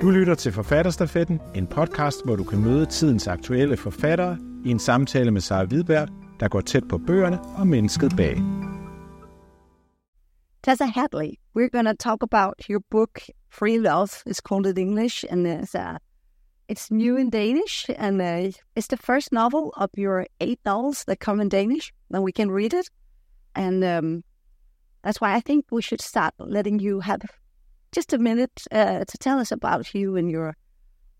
Du lytter til Forfatterstafetten, en podcast, hvor du kan møde tidens aktuelle forfattere i en samtale med Sara Hvidberg, der går tæt på bøgerne og mennesket bag. Tessa Hadley, we're going to talk about your book, Free Love, it's called in English, and uh, it's, uh, it's new in Danish, and uh, it's the first novel of your eight novels that come in Danish, and we can read it. And um, that's why I think we should start letting you have just a minute uh, to tell us about you and your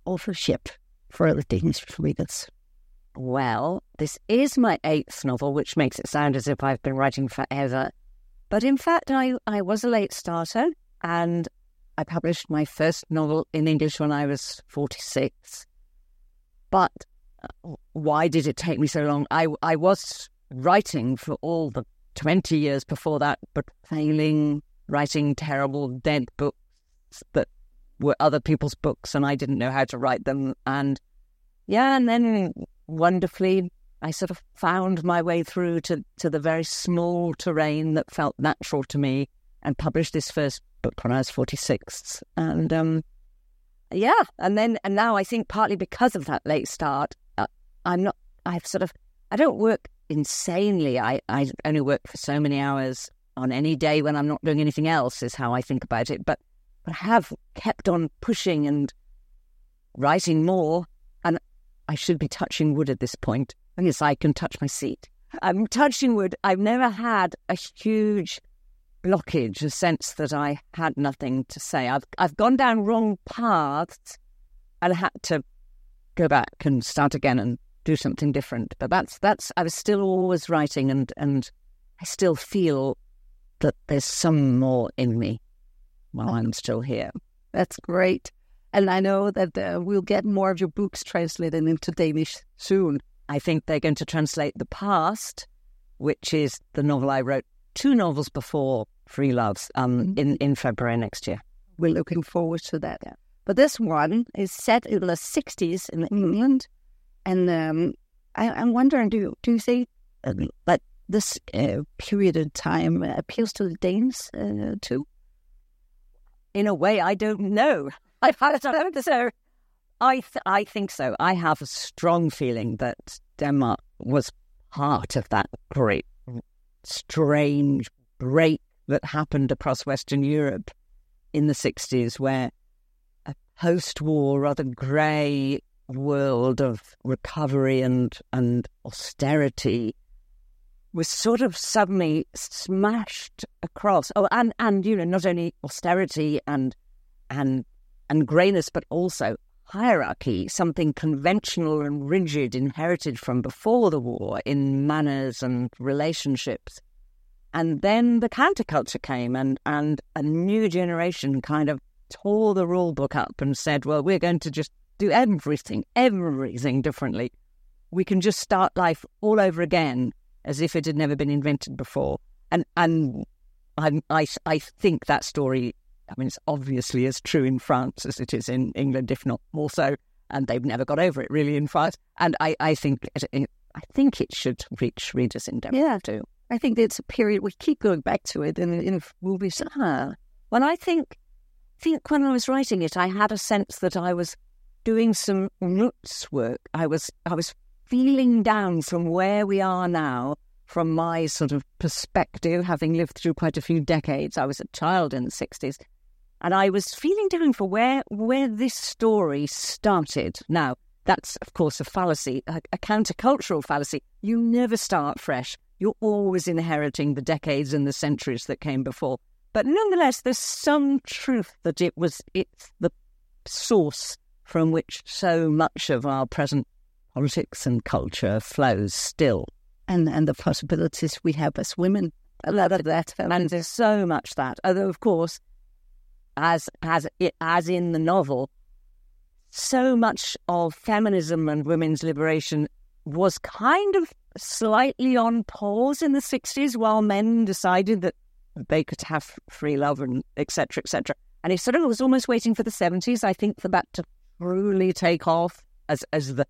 authorship for the Danish readers. Well, this is my eighth novel, which makes it sound as if I've been writing forever. But in fact, I, I was a late starter and I published my first novel in English when I was 46. But uh, why did it take me so long? I, I was writing for all the 20 years before that, but failing, writing terrible, dead books that were other people's books, and I didn't know how to write them. And yeah, and then wonderfully, I sort of found my way through to, to the very small terrain that felt natural to me and published this first book when I was 46. And um, yeah, and then, and now I think partly because of that late start, uh, I'm not, I've sort of, I don't work insanely. I, I only work for so many hours on any day when I'm not doing anything else, is how I think about it. But, but I have kept on pushing and writing more. And I should be touching wood at this point. Guess I can touch my seat. I'm touching wood. I've never had a huge blockage, a sense that I had nothing to say. I've I've gone down wrong paths and had to go back and start again and do something different. But that's that's I was still always writing and and I still feel that there's some more in me while I'm still here. That's great. And I know that uh, we'll get more of your books translated into Danish soon. I think they're going to translate The Past, which is the novel I wrote two novels before Free Loves um, mm-hmm. in, in February next year. We're looking forward to that. Yeah. But this one is set in the 60s in England. And um, I, am wondering, do you, do you think uh, that this uh, period of time appeals to the Danes uh, too? In a way, I don't know. I've had it so I th- I think so. I have a strong feeling that Denmark was part of that great, strange break that happened across Western Europe in the 60s, where a post war, rather grey world of recovery and, and austerity was sort of suddenly smashed across. Oh, and, and you know, not only austerity and and and greyness, but also hierarchy, something conventional and rigid inherited from before the war in manners and relationships. And then the counterculture came and, and a new generation kind of tore the rule book up and said, well, we're going to just do everything, everything differently. We can just start life all over again as if it had never been invented before. And and I I, I think that story I mean, it's obviously as true in France as it is in England, if not more so. And they've never got over it really in France. And I, I think it, I think it should reach readers in Denmark yeah. too. I think it's a period we keep going back to it in, in movies. Ah, well, I think think when I was writing it, I had a sense that I was doing some roots work. I was I was feeling down from where we are now from my sort of perspective, having lived through quite a few decades. I was a child in the 60s. And I was feeling down for where where this story started. Now, that's of course a fallacy, a, a countercultural fallacy. You never start fresh. You're always inheriting the decades and the centuries that came before. But nonetheless, there's some truth that it was it's the source from which so much of our present politics and culture flows still. And and the possibilities we have as women. A lot of that. And there's so much that. Although of course as as as in the novel, so much of feminism and women's liberation was kind of slightly on pause in the 60s while men decided that they could have free love and etc etc and it sort of was almost waiting for the 70s i think for that to truly take off as as the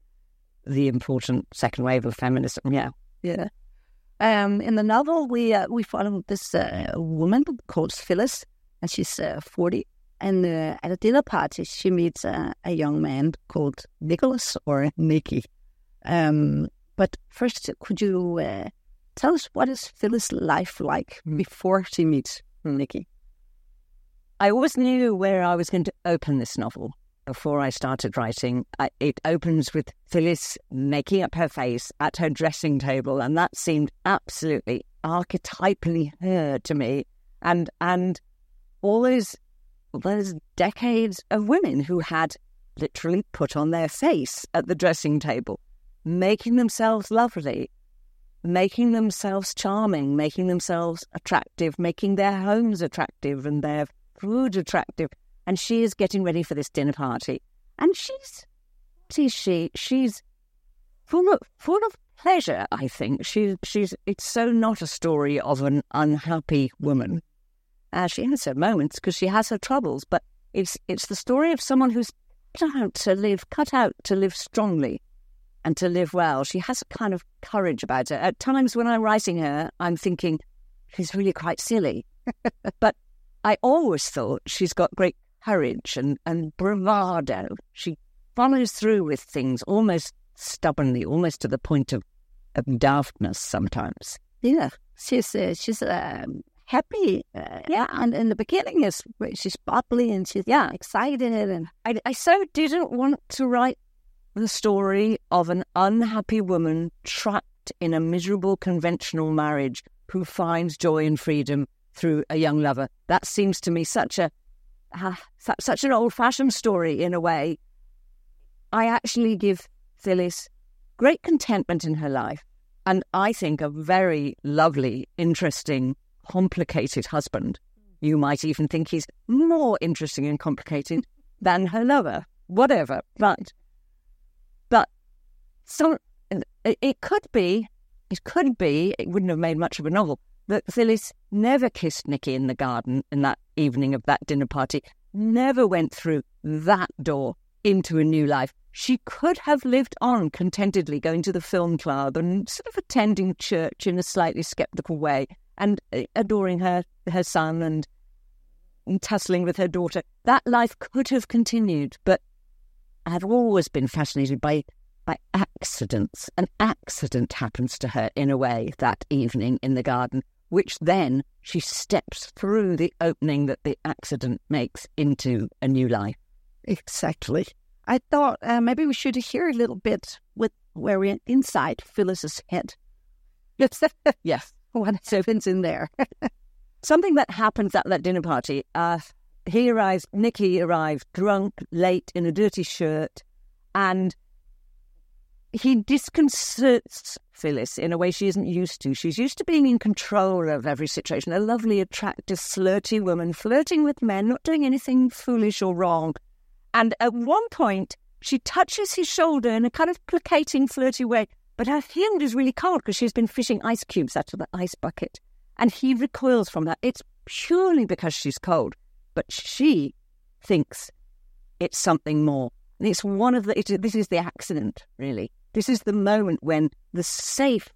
the important second wave of feminism yeah yeah um, in the novel we uh, we follow this uh, woman called phyllis and she's uh, 40. and uh, at a dinner party, she meets a, a young man called Nicholas or Nicky. Um, but first, could you uh, tell us what is Phyllis' life like before she meets Nicky? I always knew where I was going to open this novel before I started writing. I, it opens with Phyllis making up her face at her dressing table, and that seemed absolutely archetypally her to me. And and all those those decades of women who had literally put on their face at the dressing table, making themselves lovely, making themselves charming, making themselves attractive, making their homes attractive and their food attractive. And she is getting ready for this dinner party. And she's, what is she? She's full of, full of pleasure, I think. She, she's, it's so not a story of an unhappy woman. Uh, she has her moments because she has her troubles, but it's, it's the story of someone who's cut out to live, cut out to live strongly and to live well. She has a kind of courage about her. At times when I'm writing her, I'm thinking she's really quite silly. but I always thought she's got great courage and, and bravado. She follows through with things almost stubbornly, almost to the point of, of daftness sometimes. Yeah, she's uh, she's um, happy. Uh, yeah, and in the beginning, is she's bubbly and she's yeah excited, and I, I so didn't want to write the story of an unhappy woman trapped in a miserable conventional marriage who finds joy and freedom through a young lover. That seems to me such a uh, such an old-fashioned story in a way. I actually give Phyllis great contentment in her life, and I think a very lovely, interesting, complicated husband. You might even think he's more interesting and complicated than her lover. Whatever, but but some it could be, it could be, it wouldn't have made much of a novel that Phyllis never kissed Nicky in the garden in that evening of that dinner party, never went through that door into a new life. She could have lived on contentedly going to the film club and sort of attending church in a slightly skeptical way and uh, adoring her her son and, and tussling with her daughter. That life could have continued, but I've always been fascinated by by accidents. An accident happens to her in a way that evening in the garden which then she steps through the opening that the accident makes into a new life. Exactly. I thought uh, maybe we should hear a little bit with where we're inside Phyllis's head. yes. Yes. What happens in there? Something that happens at that dinner party. Uh, he arrives, Nicky arrives drunk, late, in a dirty shirt, and he disconcerts Phyllis in a way she isn't used to. She's used to being in control of every situation, a lovely, attractive, flirty woman, flirting with men, not doing anything foolish or wrong. And at one point, she touches his shoulder in a kind of placating, flirty way, but her hand is really cold because she's been fishing ice cubes out of the ice bucket. And he recoils from that. It's purely because she's cold, but she thinks it's something more. And it's one of the, it, this is the accident, really. This is the moment when the safe,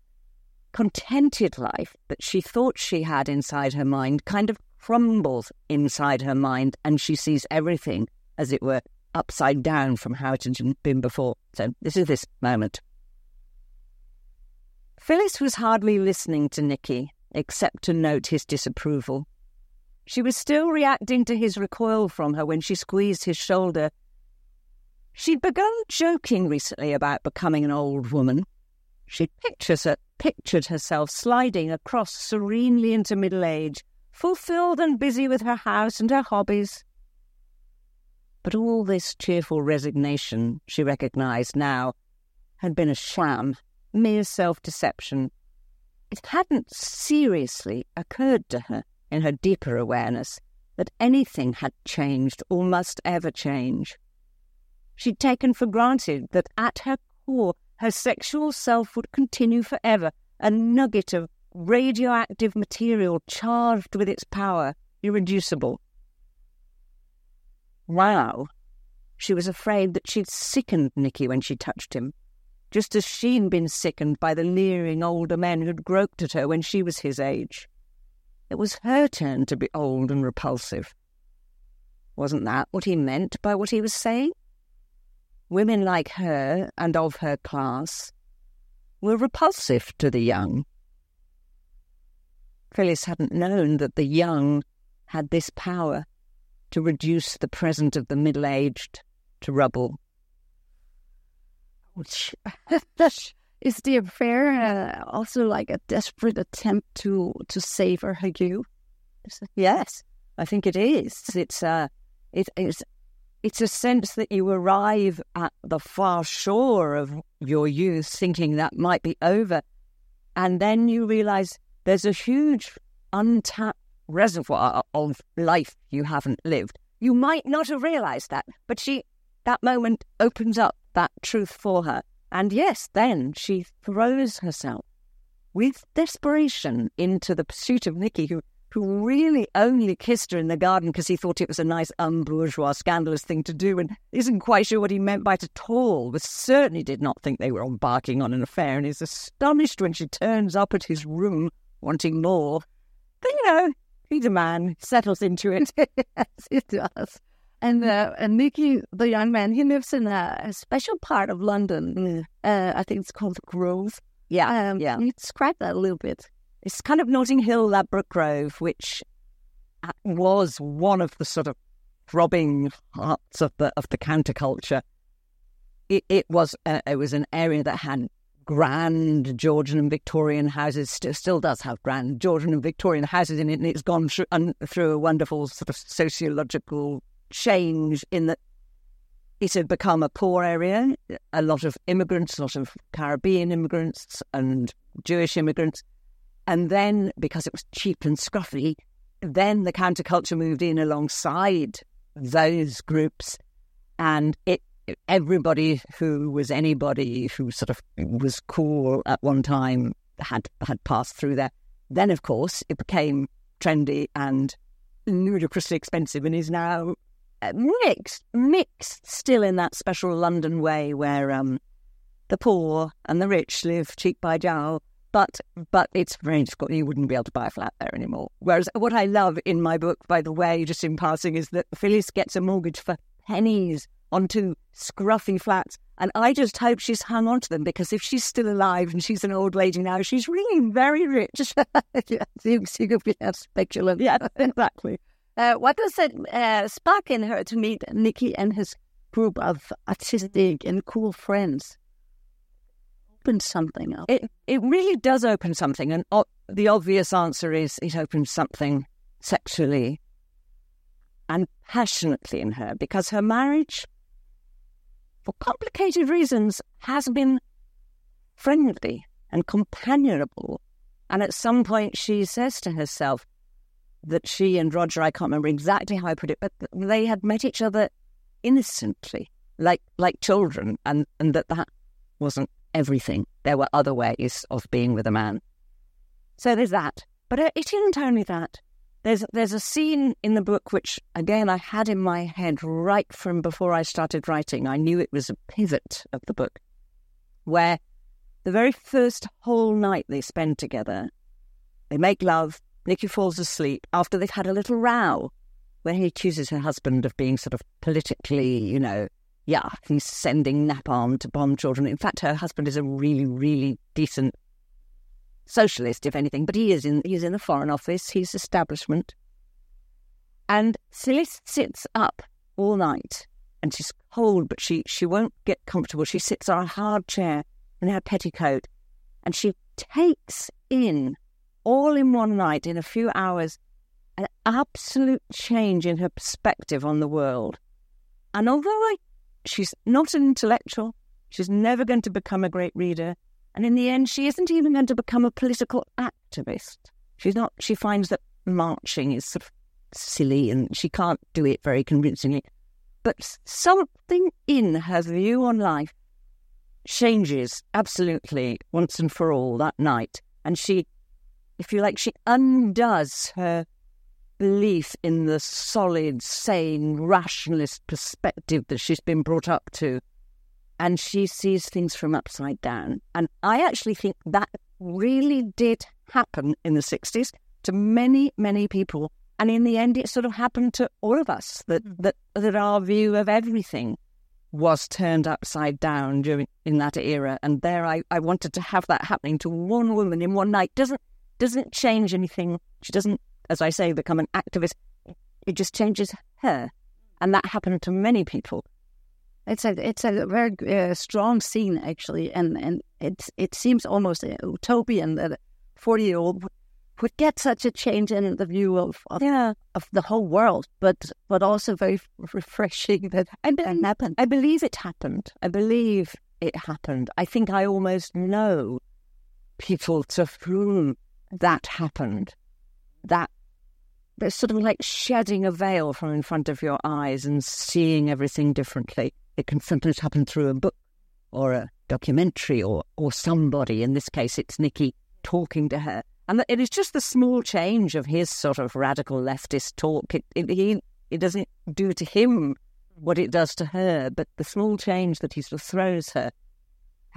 contented life that she thought she had inside her mind kind of crumbles inside her mind and she sees everything, as it were, upside down from how it had been before. So this is this moment. Phyllis was hardly listening to Nicky, except to note his disapproval. She was still reacting to his recoil from her when she squeezed his shoulder She'd begun joking recently about becoming an old woman. She pictures her, pictured herself sliding across serenely into middle age, fulfilled and busy with her house and her hobbies. But all this cheerful resignation, she recognized now, had been a sham, mere self deception. It hadn't seriously occurred to her in her deeper awareness that anything had changed or must ever change. She'd taken for granted that at her core, her sexual self would continue forever, a nugget of radioactive material charged with its power, irreducible. Wow. She was afraid that she'd sickened Nicky when she touched him, just as she'd been sickened by the leering older men who'd groped at her when she was his age. It was her turn to be old and repulsive. wasn't that what he meant by what he was saying? Women like her and of her class were repulsive to the young. Phyllis hadn't known that the young had this power to reduce the present of the middle aged to rubble. Which is the affair uh, also like a desperate attempt to to savor her youth? Yes, I think it is. It's a, it is, it's a sense that you arrive at the far shore of your youth, thinking that might be over, and then you realize there's a huge untapped reservoir of life you haven't lived. You might not have realized that, but she, that moment opens up that truth for her. And yes, then she throws herself with desperation into the pursuit of Nicky, who, who really only kissed her in the garden because he thought it was a nice unbourgeois, scandalous thing to do and isn't quite sure what he meant by it at all, but certainly did not think they were embarking on an affair and is astonished when she turns up at his room wanting more. But, you know, he's a man, settles into it. yes, it does. And uh, and Nicky, the young man, he lives in a, a special part of London. Mm. Uh, I think it's called Grove. Yeah, Um, yeah. Can you describe that a little bit? It's kind of Notting Hill, Ladbroke Grove, which uh, was one of the sort of throbbing hearts of the of the counterculture. It, it was uh, it was an area that had grand Georgian and Victorian houses. Still, still does have grand Georgian and Victorian houses in it, and it's gone through, un, through a wonderful sort of sociological change in that it had become a poor area. A lot of immigrants, a lot of Caribbean immigrants, and Jewish immigrants. And then, because it was cheap and scruffy, then the counterculture moved in alongside those groups, and it everybody who was anybody who sort of was cool at one time had had passed through there. Then, of course, it became trendy and ludicrously expensive, and is now uh, mixed, mixed still in that special London way where um, the poor and the rich live cheek by jowl. But but it's very difficult. You wouldn't be able to buy a flat there anymore. Whereas what I love in my book, by the way, just in passing, is that Phyllis gets a mortgage for pennies on two scruffy flats. And I just hope she's hung on to them because if she's still alive and she's an old lady now, she's really very rich. you, you could be a speculum. yeah, exactly. Uh, what does it uh, spark in her to meet Nicky and his group of artistic and cool friends? Open something up. It it really does open something, and o- the obvious answer is it opens something sexually and passionately in her because her marriage, for complicated reasons, has been friendly and companionable. And at some point, she says to herself that she and Roger, I can't remember exactly how I put it, but they had met each other innocently, like like children, and, and that that wasn't everything. There were other ways of being with a man. So there's that. But it isn't only that. There's there's a scene in the book which again I had in my head right from before I started writing. I knew it was a pivot of the book, where the very first whole night they spend together, they make love. Nicky falls asleep after they've had a little row, where he accuses her husband of being sort of politically, you know, yeah, he's sending napalm to bomb children. In fact, her husband is a really, really decent socialist, if anything, but he is in he's in the foreign office, he's establishment. And Celeste sits up all night and she's cold, but she, she won't get comfortable. She sits on a hard chair in her petticoat and she takes in all in one night, in a few hours, an absolute change in her perspective on the world. And although I, she's not an intellectual, she's never going to become a great reader, and in the end, she isn't even going to become a political activist. She's not. She finds that marching is sort of silly, and she can't do it very convincingly. But something in her view on life changes absolutely once and for all that night, and she, if you like, she undoes her belief in the solid, sane, rationalist perspective that she's been brought up to. And she sees things from upside down. And I actually think that really did happen in the 60s to many, many people And in the end, it sort of happened to all of us that, hmm. that, that our view of everything was turned upside down during in that era. And there I, I wanted to have that happening to one woman in one night. Doesn't doesn't change anything. She doesn't, as I say, become an activist. It just changes her. And that happened to many people. It's a it's a very uh, strong scene actually, and and it it seems almost utopian that a forty year old would get such a change in the view of, of Yeah. of the whole world, but but also very refreshing that And that happened. I believe it happened. I believe it happened. I think I almost know people to whom that happened. That there's sort of like shedding a veil from in front of your eyes and seeing everything differently. It can sometimes happen through a book or a documentary or, or somebody. In this case, it's Nicky talking to her. And it is just the small change of his sort of radical leftist talk. It, it, he, it doesn't do to him what it does to her, but the small change that he sort of throws her,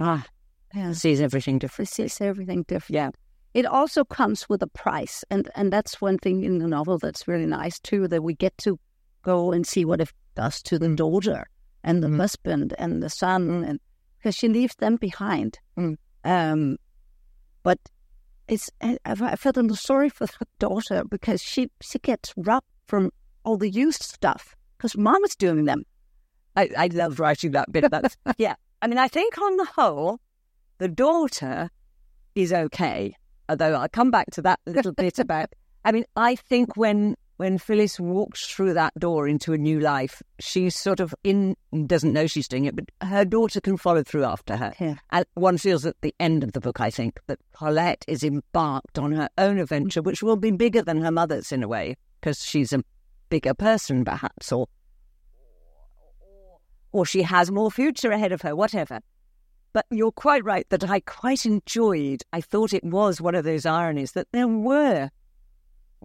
ah, Yeah. sees everything This differently. is everything different. Yeah. It also comes with a price, and and that's one thing in the novel that's really nice too. That we get to go and see what it does to the daughter and the Mm. husband and the son, and because she leaves them behind. Mm. Um, but it's I, I felt a little sorry for the daughter because she she gets robbed from all the used stuff because mom is doing them. I, I love writing that bit. That's, yeah. I mean, I think on the whole, the daughter is okay. Although I'll come back to that little bit about. I mean, I think when when Phyllis walks through that door into a new life, she's sort of in doesn't know she's doing it, but her daughter can follow through after her. Yeah. And one feels at the end of the book, I think, that Colette is embarked on her own adventure, which will be bigger than her mother's in a way, because she's a bigger person, perhaps, or or she has more future ahead of her, whatever. But you're quite right that I quite enjoyed. I thought it was one of those ironies that there were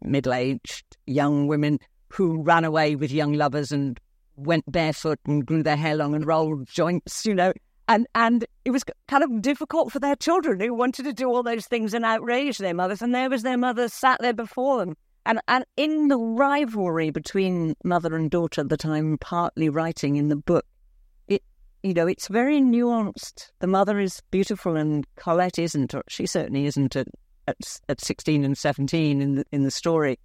middle aged young women who ran away with young lovers and went barefoot and grew their hair long and rolled joints, you know. And and it was kind of difficult for their children who wanted to do all those things and outrage their mothers. And there was their mother sat there before them. And and in the rivalry between mother and daughter that I'm partly writing in the book, you know, it's very nuanced. The mother is beautiful and Colette isn't, or she certainly isn't at at, at sixteen and seventeen in the in the story.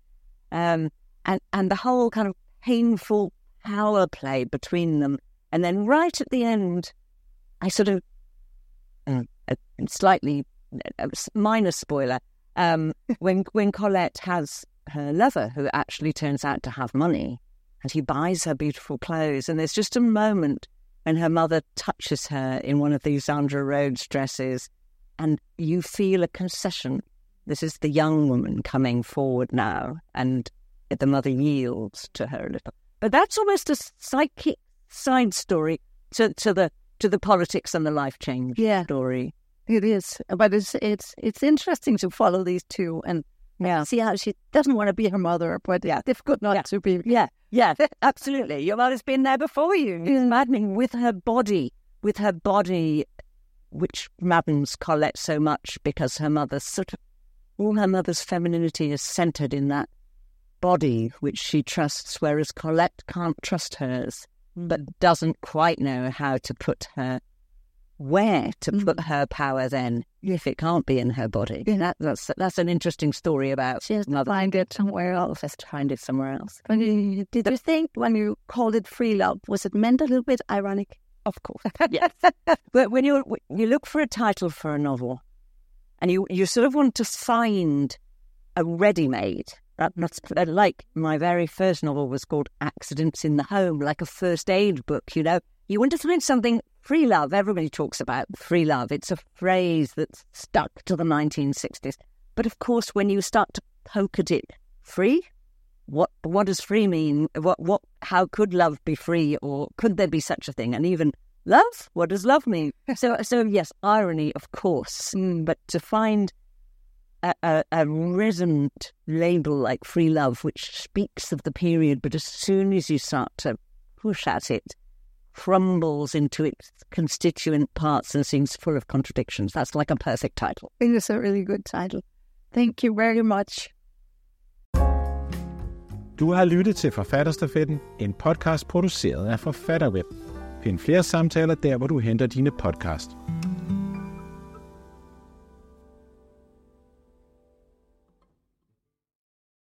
Um and and the whole kind of painful power play between them. And then right at the end, I sort of, uh, a slightly a minor spoiler, um, when when Colette has her lover, who actually turns out to have money, and he buys her beautiful clothes, and there's just a moment when her mother touches her in one of these Zandra Rhodes dresses, and you feel a concession. This is the young woman coming forward now, and the mother yields to her a little. But that's almost a psychic side story to, to the to the politics and the life change Yeah. story. It is, but it's it's it's interesting to follow these two and Yeah. see how she doesn't want to be her mother, but Yeah. it's difficult not Yeah. to be. Yeah, yeah, absolutely. Your mother's been there before you. It's maddening with her body, with her body, which maddens Colette so much because her mother's sort of all her mother's femininity is centered in that body which she trusts, whereas Colette can't trust hers, but hmm. doesn't quite know how to put her where to mm. put her power then if it can't be in her body. That, that's that's an interesting story about She has to mother. find it somewhere else. Has to find it somewhere else. You- did you think when you called it free love, was it meant a little bit ironic? Of course, yes. but when you you look for a title for a novel, and you you sort of want to find a ready-made. That, that's uh, like my very first novel was called Accidents in the Home, like a first aid book. You know, you want to find something free love. Everybody talks about free love. It's a phrase that's stuck to the 1960s. But of course, when you start to poke at it, free. What what does free mean? What what? How could love be free, or could there be such a thing? And even love. What does love mean? So so yes, irony, of course. Mm. But to find a, a, a resonant label like free love, which speaks of the period, but as soon as you start to push at it, crumbles into its constituent parts and seems full of contradictions. That's like a perfect title. I think it's a really good title. Thank you very much. Du har lyttet til Forfatterstafetten, en podcast produceret af Forfatterweb. Find flere samtaler der, hvor du henter dine podcast.